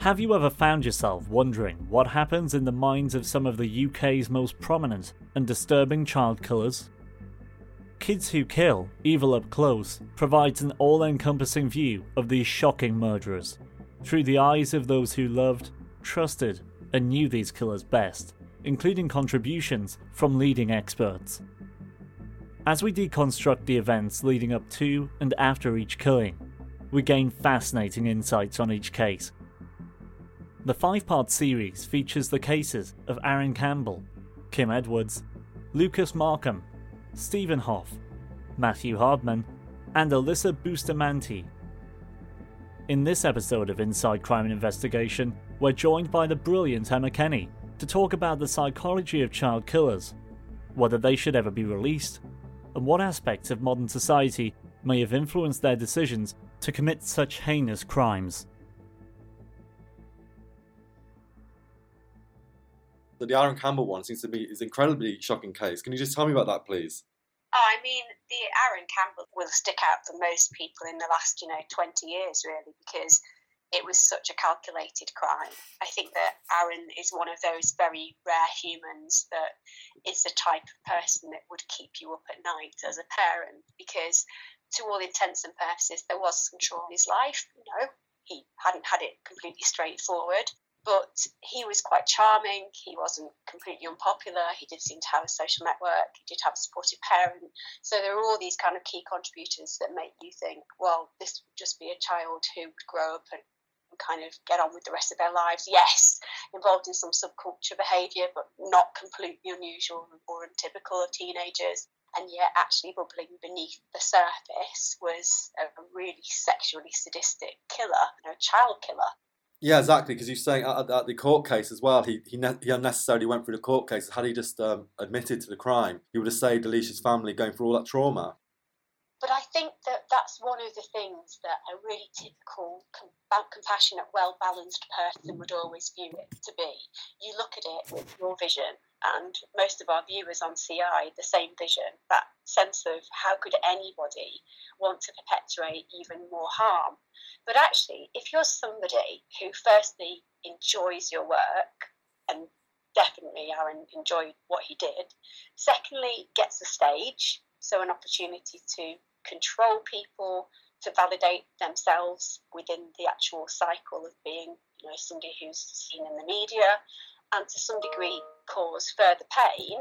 Have you ever found yourself wondering what happens in the minds of some of the UK's most prominent and disturbing child killers? Kids Who Kill, Evil Up Close, provides an all encompassing view of these shocking murderers through the eyes of those who loved, trusted, and knew these killers best, including contributions from leading experts. As we deconstruct the events leading up to and after each killing, we gain fascinating insights on each case the five part series features the cases of Aaron Campbell, Kim Edwards, Lucas Markham, Stephen Hoff, Matthew Hardman, and Alyssa Bustamante. In this episode of Inside Crime and Investigation, we're joined by the brilliant Emma Kenny to talk about the psychology of child killers, whether they should ever be released, and what aspects of modern society may have influenced their decisions to commit such heinous crimes. The Aaron Campbell one seems to be is incredibly shocking case. Can you just tell me about that, please? Oh, I mean, the Aaron Campbell will stick out for most people in the last, you know, 20 years, really, because it was such a calculated crime. I think that Aaron is one of those very rare humans that is the type of person that would keep you up at night as a parent, because to all intents and purposes, there was control in his life. You know, he hadn't had it completely straightforward but he was quite charming. He wasn't completely unpopular. He did seem to have a social network. He did have a supportive parent. So there are all these kind of key contributors that make you think, well, this would just be a child who would grow up and, kind of get on with the rest of their lives. Yes, involved in some subculture behaviour, but not completely unusual or untypical of teenagers. And yet, actually bubbling beneath the surface was a really sexually sadistic killer, you know, child killer. Yeah, exactly. Because you're saying at, at, the court case as well, he he, ne- he unnecessarily went through the court case. Had he just um, admitted to the crime, he would have saved Alesha's family going through all that trauma. But I think that that's one of the things that a really typical, com- compassionate, well balanced person would always view it to be. You look at it with your vision, and most of our viewers on CI, the same vision that sense of how could anybody want to perpetuate even more harm. But actually, if you're somebody who firstly enjoys your work, and definitely Aaron enjoyed what he did, secondly, gets a stage, so an opportunity to control people, to validate themselves within the actual cycle of being, you know, somebody who's seen in the media, and to some degree cause further pain.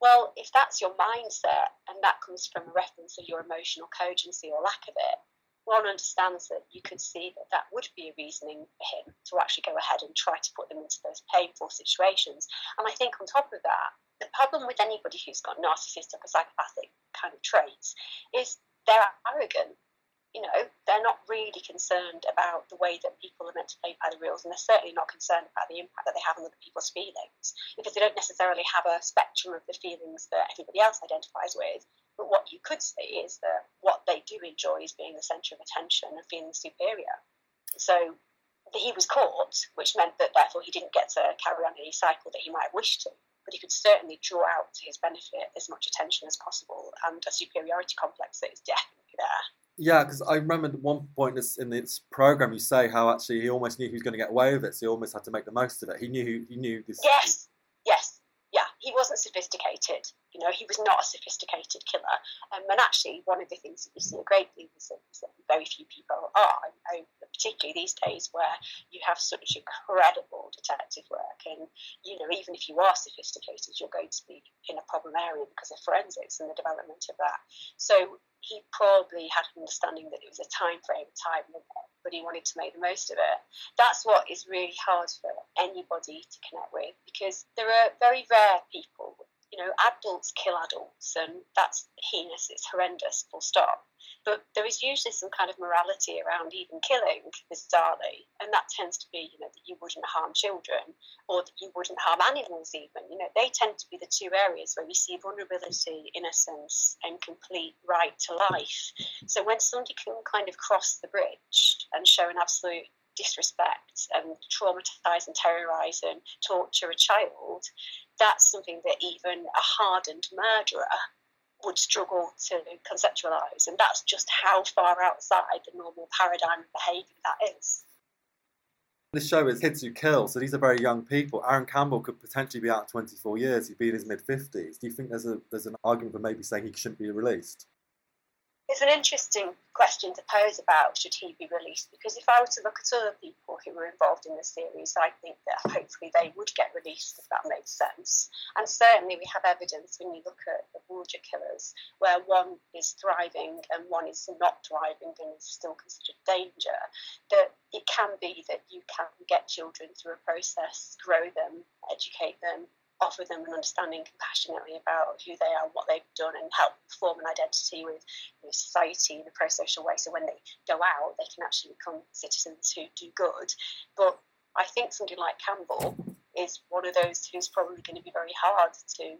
Well, if that's your mindset and that comes from a reference of your emotional cogency or lack of it, one understands that you could see that that would be a reasoning for him to actually go ahead and try to put them into those painful situations. And I think on top of that, the problem with anybody who's got narcissistic or psychopathic kind of traits is they're arrogant. You know, they're not really concerned about the way that people are meant to play by the rules, and they're certainly not concerned about the impact that they have on other people's feelings because they don't necessarily have a spectrum of the feelings that everybody else identifies with. But what you could say is that what they do enjoy is being the centre of attention and feeling superior. So he was caught, which meant that therefore he didn't get to carry on any cycle that he might have wished to but he could certainly draw out to his benefit as much attention as possible and a superiority complex that is definitely there. Yeah, because I remember at one point in this program, you say how actually he almost knew he was going to get away with it, so he almost had to make the most of it. He knew he knew this. Yes, yes, yeah. He wasn't sophisticated. You know, he was not a sophisticated killer. Um, and actually, one of the things that you see a great deal is that very few people are, particularly these days where you have such incredible detective work. And, you know, even if you are sophisticated, you're going to be in a problem area because of forensics and the development of that. So he probably had an understanding that it was a time frame, time limit, but he wanted to make the most of it. That's what is really hard for anybody to connect with because there are very rare people. You know, adults kill adults, and that's heinous. It's horrendous. Full stop. But there is usually some kind of morality around even killing, bizarrely, and that tends to be, you know, that you wouldn't harm children or that you wouldn't harm animals, even. You know, they tend to be the two areas where we see vulnerability, innocence, and complete right to life. So when somebody can kind of cross the bridge and show an absolute disrespect and traumatize and terrorize and torture a child, that's something that even a hardened murderer would struggle to conceptualize. And that's just how far outside the normal paradigm of behaviour that is. This show is Kids Who Kill, so these are very young people. Aaron Campbell could potentially be out 24 years. He'd be in his mid 50s. Do you think there's a there's an argument for maybe saying he shouldn't be released? It's an interesting question to pose about should he be released because if I were to look at other people who were involved in the series, I think that hopefully they would get released if that makes sense. And certainly we have evidence when you look at the Bulger killers where one is thriving and one is not thriving and is still considered danger, that it can be that you can get children through a process, grow them, educate them, offer them an understanding compassionately about who they are, what they've done, and help form an identity with know, society in a pro social way. So when they go out, they can actually become citizens who do good. But I think somebody like Campbell is one of those who's probably going to be very hard to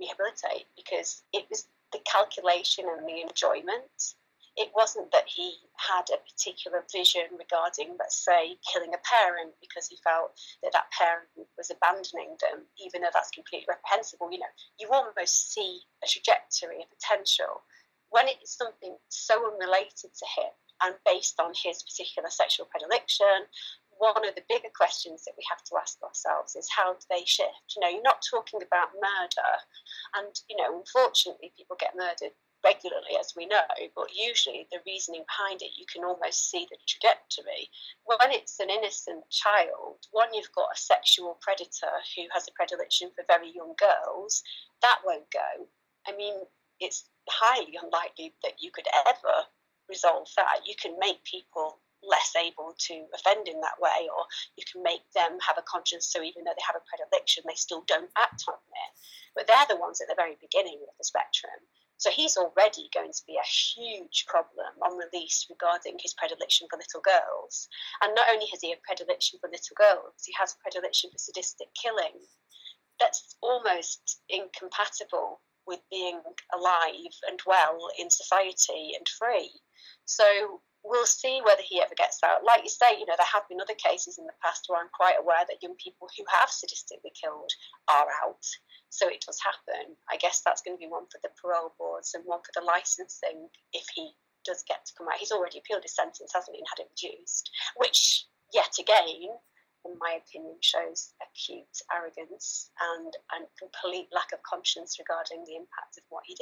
rehabilitate because it was the calculation and the enjoyment it wasn't that he had a particular vision regarding, let's say, killing a parent because he felt that that parent was abandoning them, even though that's completely reprehensible. You know, you almost see a trajectory, a potential. When it's something so unrelated to him and based on his particular sexual predilection, one of the bigger questions that we have to ask ourselves is how do they shift? You know, you're not talking about murder, and you know, unfortunately, people get murdered regularly, as we know, but usually the reasoning behind it, you can almost see the trajectory. When it's an innocent child, one, you've got a sexual predator who has a predilection for very young girls, that won't go. I mean, it's highly unlikely that you could ever resolve that. You can make people less able to offend in that way, or you can make them have a conscience so even though they have a predilection, they still don't act on it. But they're the ones at the very beginning of the spectrum. So he's already going to be a huge problem on release regarding his predilection for little girls. And not only has he a predilection for little girls, he has a predilection for sadistic killing. That's almost incompatible with being alive and well in society and free. So we'll see whether he ever gets out. Like you say, you know, there have been other cases in the past where I'm quite aware that young people who have sadistically killed are out. So it does happen. I guess that's going to be one for the parole boards and one for the licensing if he does get to come out. He's already appealed his sentence, hasn't he, and had it reduced, which, yet again, in my opinion, shows acute arrogance and a complete lack of conscience regarding the impact of what he did.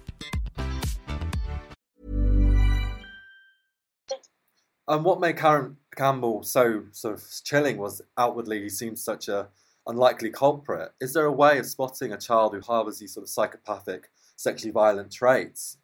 And what made Aaron Campbell so sort of chilling was outwardly he seemed such a unlikely culprit. Is there a way of spotting a child who harbours these sort of psychopathic, sexually violent traits?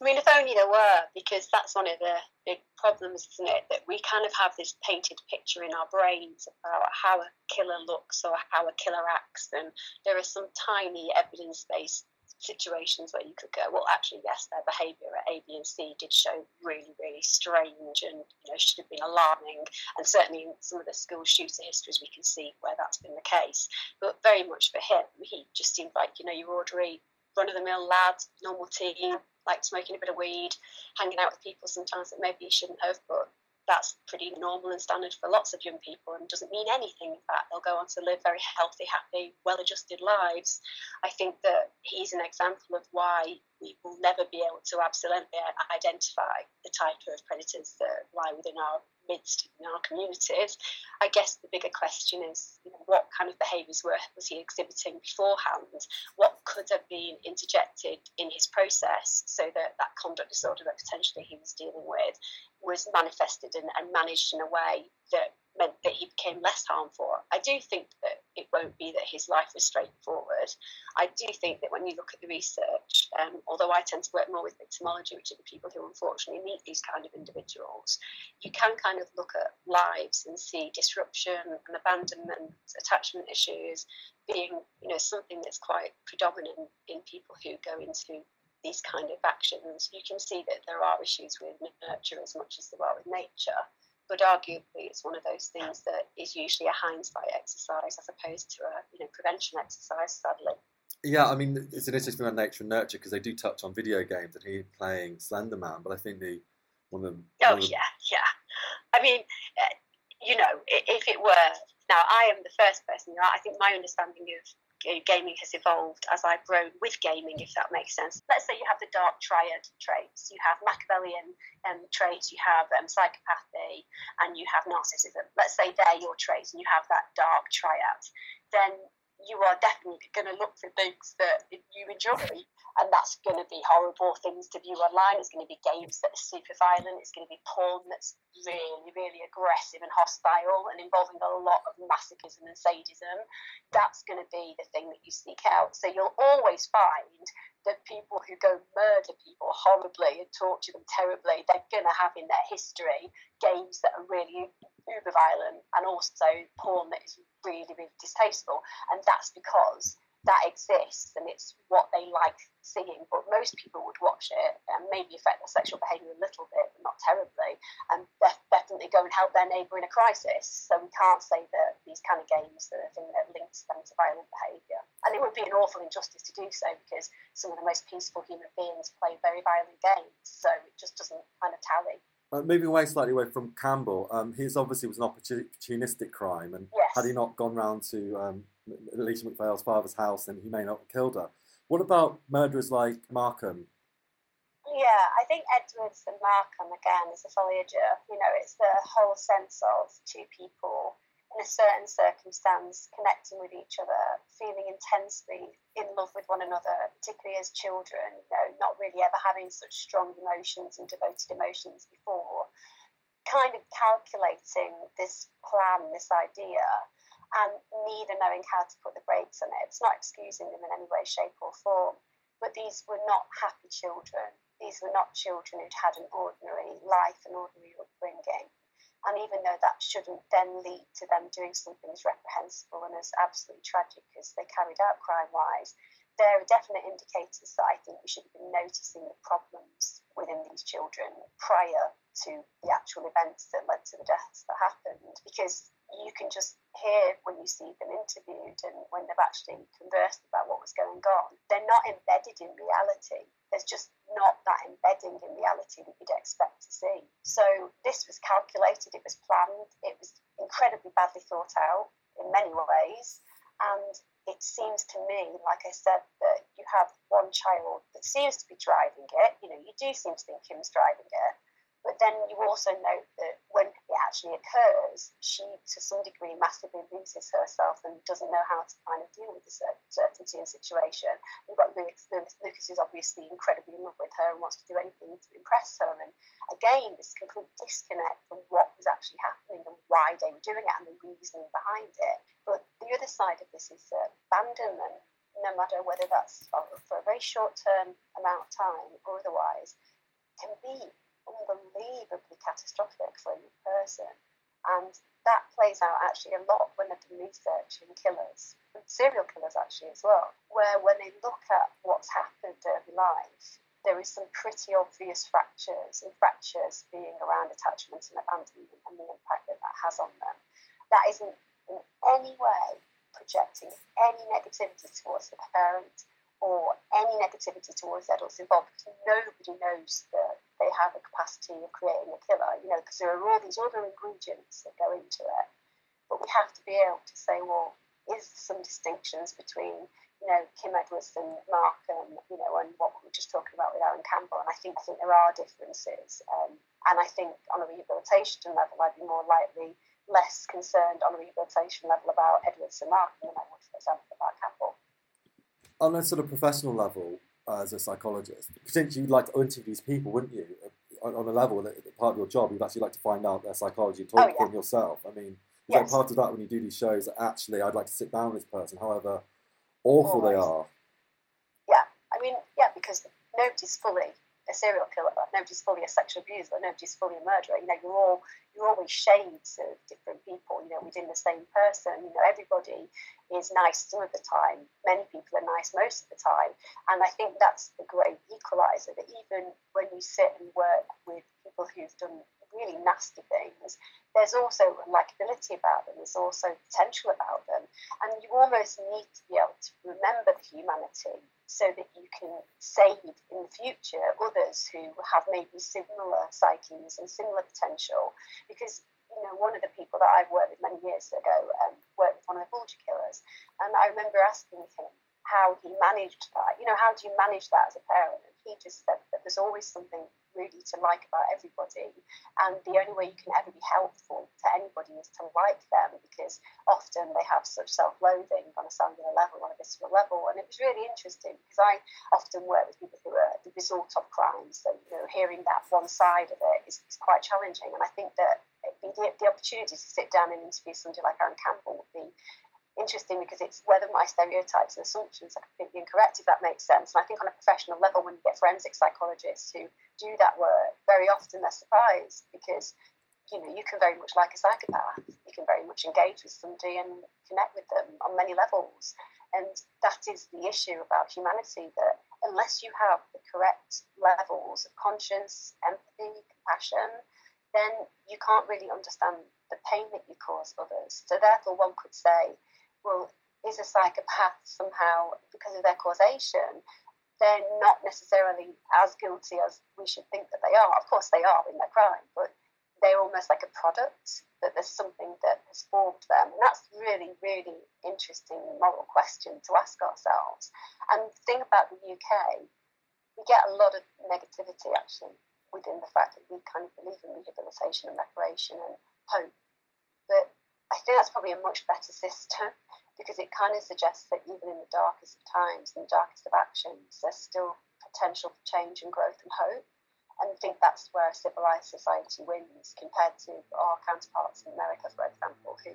I mean, if only there were, because that's one of the big problems, isn't it? That we kind of have this painted picture in our brains about how a killer looks or how a killer acts, and there are some tiny evidence based situations where you could go, well, actually, yes, their behaviour at A, B, and C did show really, really strange and you know should have been alarming. And certainly in some of the school shooter histories, we can see where that's been the case. But very much for him, he just seemed like you know your ordinary run of the mill lad, normal teen, like smoking a bit of weed, hanging out with people sometimes that maybe he shouldn't have, but that's pretty normal and standard for lots of young people and doesn't mean anything. In fact, they'll go on to live very healthy, happy, well adjusted lives. I think that he's an example of why we will never be able to absolutely identify the type of predators that lie within our midst in our communities. I guess the bigger question is you what kind of behaviours were was he exhibiting beforehand? What could have been interjected in his process so that that conduct disorder that potentially he was dealing with was manifested and, and managed in a way that meant that he became less harmful. I do think that it won't be that his life was straightforward. I do think that when you look at the research, um, although I tend to work more with victimology, which are the people who unfortunately meet these kind of individuals, you can kind of look at lives and see disruption and abandonment, attachment issues being, you know, something that's quite predominant in people who go into these kind of actions. You can see that there are issues with nurture as much as there are with nature but arguably it's one of those things that is usually a hindsight exercise as opposed to a you know prevention exercise sadly. Yeah i mean it's an interesting on nature and nurture because they do touch on video games and he playing slenderman but i think the one of them oh yeah yeah. I mean uh, you know if it were now i am the first person i think my understanding of gaming has evolved as I've grown with gaming, if that makes sense. Let's say you have the dark triad traits, you have Machiavellian um, traits, you have um, psychopathy, and you have narcissism. Let's say they're your traits and you have that dark triad. Then you are definitely going to look for things that you enjoy, and that's going to be horrible things to view online. It's going to be games that are super violent. It's going to be porn that's really, really aggressive and hostile and involving a lot of masochism and sadism. That's going to be the thing that you seek out. So you'll always find that people who go murder people horribly and torture them terribly, they're going to have in their history games that are really uber violent and also porn that is really, really distasteful. And that's because that exists and it's what they like seeing. But most people would watch it and maybe affect their sexual behaviour a little bit, but not terribly, and definitely go and help their neighbour in a crisis. So we can't say that these kind of games are a thing that links them to violent behaviour. And it would be an awful injustice to do so because some of the most peaceful human beings play very violent games. So it just doesn't kind of tally. Uh, moving away slightly away from Campbell, um, his obviously was an opportunistic crime, and yes. had he not gone round to um, Alesha MacPhail's father's house, then he may not have killed her. What about murderers like Markham? Yeah, I think Edwards and Markham again is a folie à deux. You know, it's the whole sense of two people in a certain circumstance connecting with each other, feeling intensely in love with one another, particularly as children, you know, not really ever having such strong emotions and devoted emotions before, kind of calculating this plan, this idea, and neither knowing how to put the brakes on it. It's not excusing them in any way, shape, or form, but these were not happy children. These were not children who'd had an ordinary life, an ordinary upbringing and even though that shouldn't then lead to them doing something as reprehensible and as absolutely tragic as they carried out crime wise, there are definite indicators that I think we should have been noticing the problems within these children prior to the actual events that led to the deaths that happened. Because you can just hear when you see them interviewed and when they've actually conversed about what was going on, they're not embedded in reality. There's just not that embedding in reality that you'd expect to see. So this was calculated, it was planned, it was incredibly badly thought out in many ways. And it seems to me, like I said, that you have one child that seems to be driving it. You know, you do seem to think Kim's driving it. But then you also note that actually occurs, she to some degree massively loses herself and doesn't know how to kind of deal with the certainty and situation. You've got Lucas, Lucas is obviously incredibly in love with her and wants to do anything to impress her. And again, this complete disconnect from what was actually happening and why they were doing it and the reasoning behind it. But the other side of this is that abandonment, no matter whether that's for a very short term amount of time or otherwise, can be unbelievably catastrophic for a new person. And that plays out actually a lot when they've done research in killers, serial killers actually as well, where when they look at what's happened early life, there is some pretty obvious fractures, and fractures being around attachment and abandonment and the impact that that has on them. That isn't in any way projecting any negativity towards the parent or any negativity towards adults involved because nobody knows that they have a capacity of creating a killer, you know, because there are all these other ingredients that go into it. But we have to be able to say, well, is there some distinctions between you know, Kim Edwards and Markham, you know, and what we were just talking about with Alan Campbell. And I think I think there are differences. Um, and I think on a rehabilitation level, I'd be more likely less concerned on a rehabilitation level about Edwards and Markham than I would, for example, about Campbell. On a sort of professional level, uh, as a psychologist, potentially you'd like to interview these people, wouldn't you? On, on a level that part of your job, you'd actually like to find out their psychology, and talk oh, yeah. to them yourself. I mean, yes. part of that when you do these shows? Actually, I'd like to sit down with this person, however awful they are. Yeah, I mean, yeah, because nobody's fully a serial killer, nobody's fully a sexual abuser, nobody's fully a murderer. You know, you're all you're always shades of different people. You know, within the same person. You know, everybody is nice some of the time. Many people are nice most of the time, and I think that's the great equalizer. That even when you sit and work with people who've done really nasty things, there's also likability about them, there's also potential about them. And you almost need to be able to remember the humanity so that you can save in the future others who have maybe similar psyches and similar potential. Because you know, one of the people that I've worked with many years ago um, worked with one of the Bulger killers, and I remember asking him how he managed that. You know, how do you manage that as a parent? And he just said that there's always something really to like about everybody. And the only way you can ever be helpful to anybody is to like them because often they have such self loathing on a cellular level, on a visceral level. And it was really interesting because I often work with people who are the result of crime. So, you know, hearing that one side of it is, is quite challenging. And I think that the, the opportunity to sit down and interview somebody like Aaron Campbell would be interesting because it's whether my stereotypes and assumptions are completely incorrect, if that makes sense. And I think on a professional level, when you get forensic psychologists who do that work, very often they're surprised because you know you can very much like a psychopath, you can very much engage with somebody and connect with them on many levels. And that is the issue about humanity that unless you have the correct levels of conscience, empathy, compassion, then you can't really understand the pain that you cause others. So therefore, one could say well, is a psychopath somehow, because of their causation, they're not necessarily as guilty as we should think that they are. Of course, they are in their crime, but they're almost like a product, that there's something that has formed them. And that's really, really interesting moral question to ask ourselves. And the thing about the UK, we get a lot of negativity actually within the fact that we kind of believe in rehabilitation and reparation and hope. But I think that's probably a much better system because it kind of suggests that even in the darkest of times and the darkest of actions, there's still potential for change and growth and hope. And I think that's where a civilized society wins compared to our counterparts in America, for example, who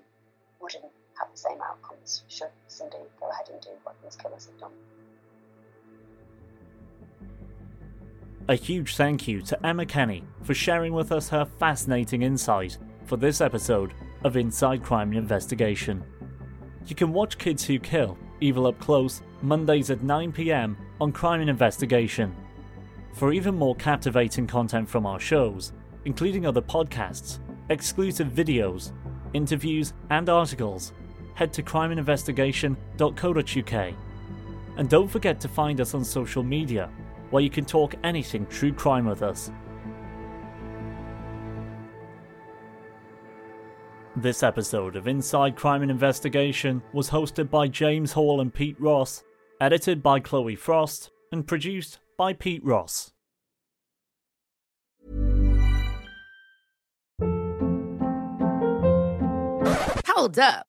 wouldn't have the same outcomes should somebody go ahead and do what these killers have done. A huge thank you to Emma Kenny for sharing with us her fascinating insight for this episode of Inside Crime Investigation. You can watch Kids Who Kill Evil Up Close Mondays at 9pm on Crime and Investigation. For even more captivating content from our shows, including other podcasts, exclusive videos, interviews, and articles, head to crimeandinvestigation.co.uk. And don't forget to find us on social media, where you can talk anything true crime with us. This episode of Inside Crime and Investigation was hosted by James Hall and Pete Ross, edited by Chloe Frost, and produced by Pete Ross. Hold up.